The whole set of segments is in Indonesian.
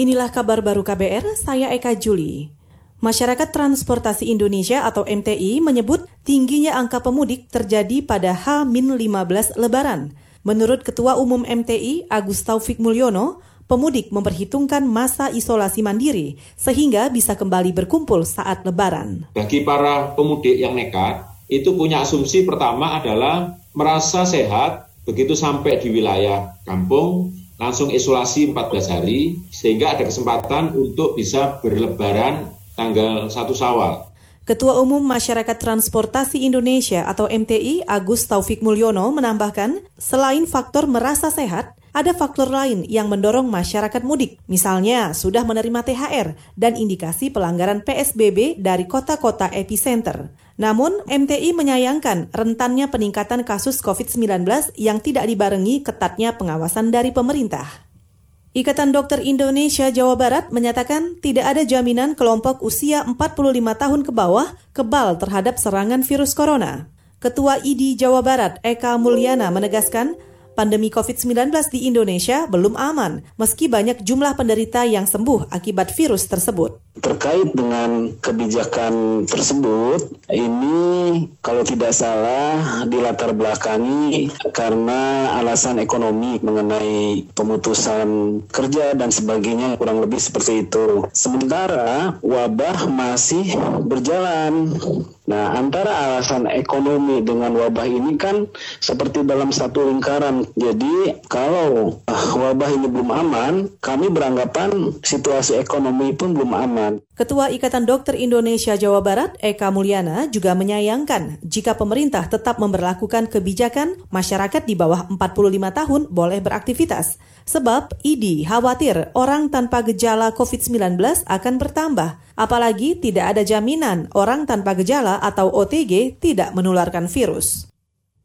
Inilah kabar baru KBR, saya Eka Juli. Masyarakat Transportasi Indonesia atau MTI menyebut tingginya angka pemudik terjadi pada H-15 Lebaran. Menurut Ketua Umum MTI, Agus Taufik Mulyono, pemudik memperhitungkan masa isolasi mandiri sehingga bisa kembali berkumpul saat Lebaran. Bagi para pemudik yang nekat, itu punya asumsi pertama adalah merasa sehat begitu sampai di wilayah kampung langsung isolasi 14 hari sehingga ada kesempatan untuk bisa berlebaran tanggal 1 Sawal. Ketua Umum Masyarakat Transportasi Indonesia atau MTI Agus Taufik Mulyono menambahkan, selain faktor merasa sehat, ada faktor lain yang mendorong masyarakat mudik, misalnya sudah menerima THR dan indikasi pelanggaran PSBB dari kota-kota epicenter. Namun, MTI menyayangkan rentannya peningkatan kasus COVID-19 yang tidak dibarengi ketatnya pengawasan dari pemerintah. Ikatan Dokter Indonesia Jawa Barat menyatakan tidak ada jaminan kelompok usia 45 tahun ke bawah kebal terhadap serangan virus corona. Ketua ID Jawa Barat Eka Mulyana menegaskan pandemi COVID-19 di Indonesia belum aman, meski banyak jumlah penderita yang sembuh akibat virus tersebut. Terkait dengan kebijakan tersebut, ini kalau tidak salah dilatar belakangi karena alasan ekonomi mengenai pemutusan kerja dan sebagainya kurang lebih seperti itu. Sementara wabah masih berjalan. Nah, antara alasan ekonomi dengan wabah ini kan seperti dalam satu lingkaran. Jadi, kalau wabah ini belum aman, kami beranggapan situasi ekonomi pun belum aman. Ketua Ikatan Dokter Indonesia Jawa Barat, Eka Mulyana, juga menyayangkan jika pemerintah tetap memperlakukan kebijakan masyarakat di bawah 45 tahun boleh beraktivitas. Sebab ID khawatir orang tanpa gejala COVID-19 akan bertambah. Apalagi tidak ada jaminan orang tanpa gejala atau OTG tidak menularkan virus.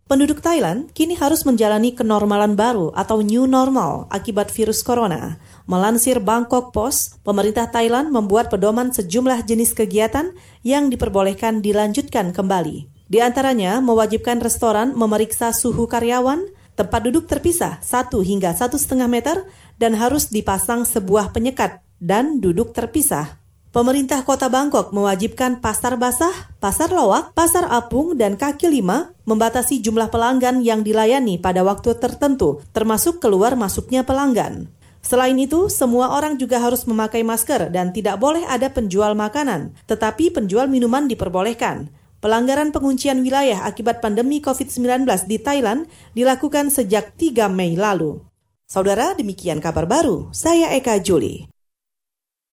Penduduk Thailand kini harus menjalani kenormalan baru atau new normal akibat virus corona. Melansir Bangkok Post, pemerintah Thailand membuat pedoman sejumlah jenis kegiatan yang diperbolehkan dilanjutkan kembali. Di antaranya mewajibkan restoran memeriksa suhu karyawan, tempat duduk terpisah 1 hingga 1,5 meter, dan harus dipasang sebuah penyekat dan duduk terpisah. Pemerintah Kota Bangkok mewajibkan pasar basah, pasar lowak, pasar apung, dan kaki lima membatasi jumlah pelanggan yang dilayani pada waktu tertentu, termasuk keluar masuknya pelanggan. Selain itu, semua orang juga harus memakai masker dan tidak boleh ada penjual makanan, tetapi penjual minuman diperbolehkan. Pelanggaran penguncian wilayah akibat pandemi COVID-19 di Thailand dilakukan sejak 3 Mei lalu. Saudara, demikian kabar baru. Saya Eka Juli.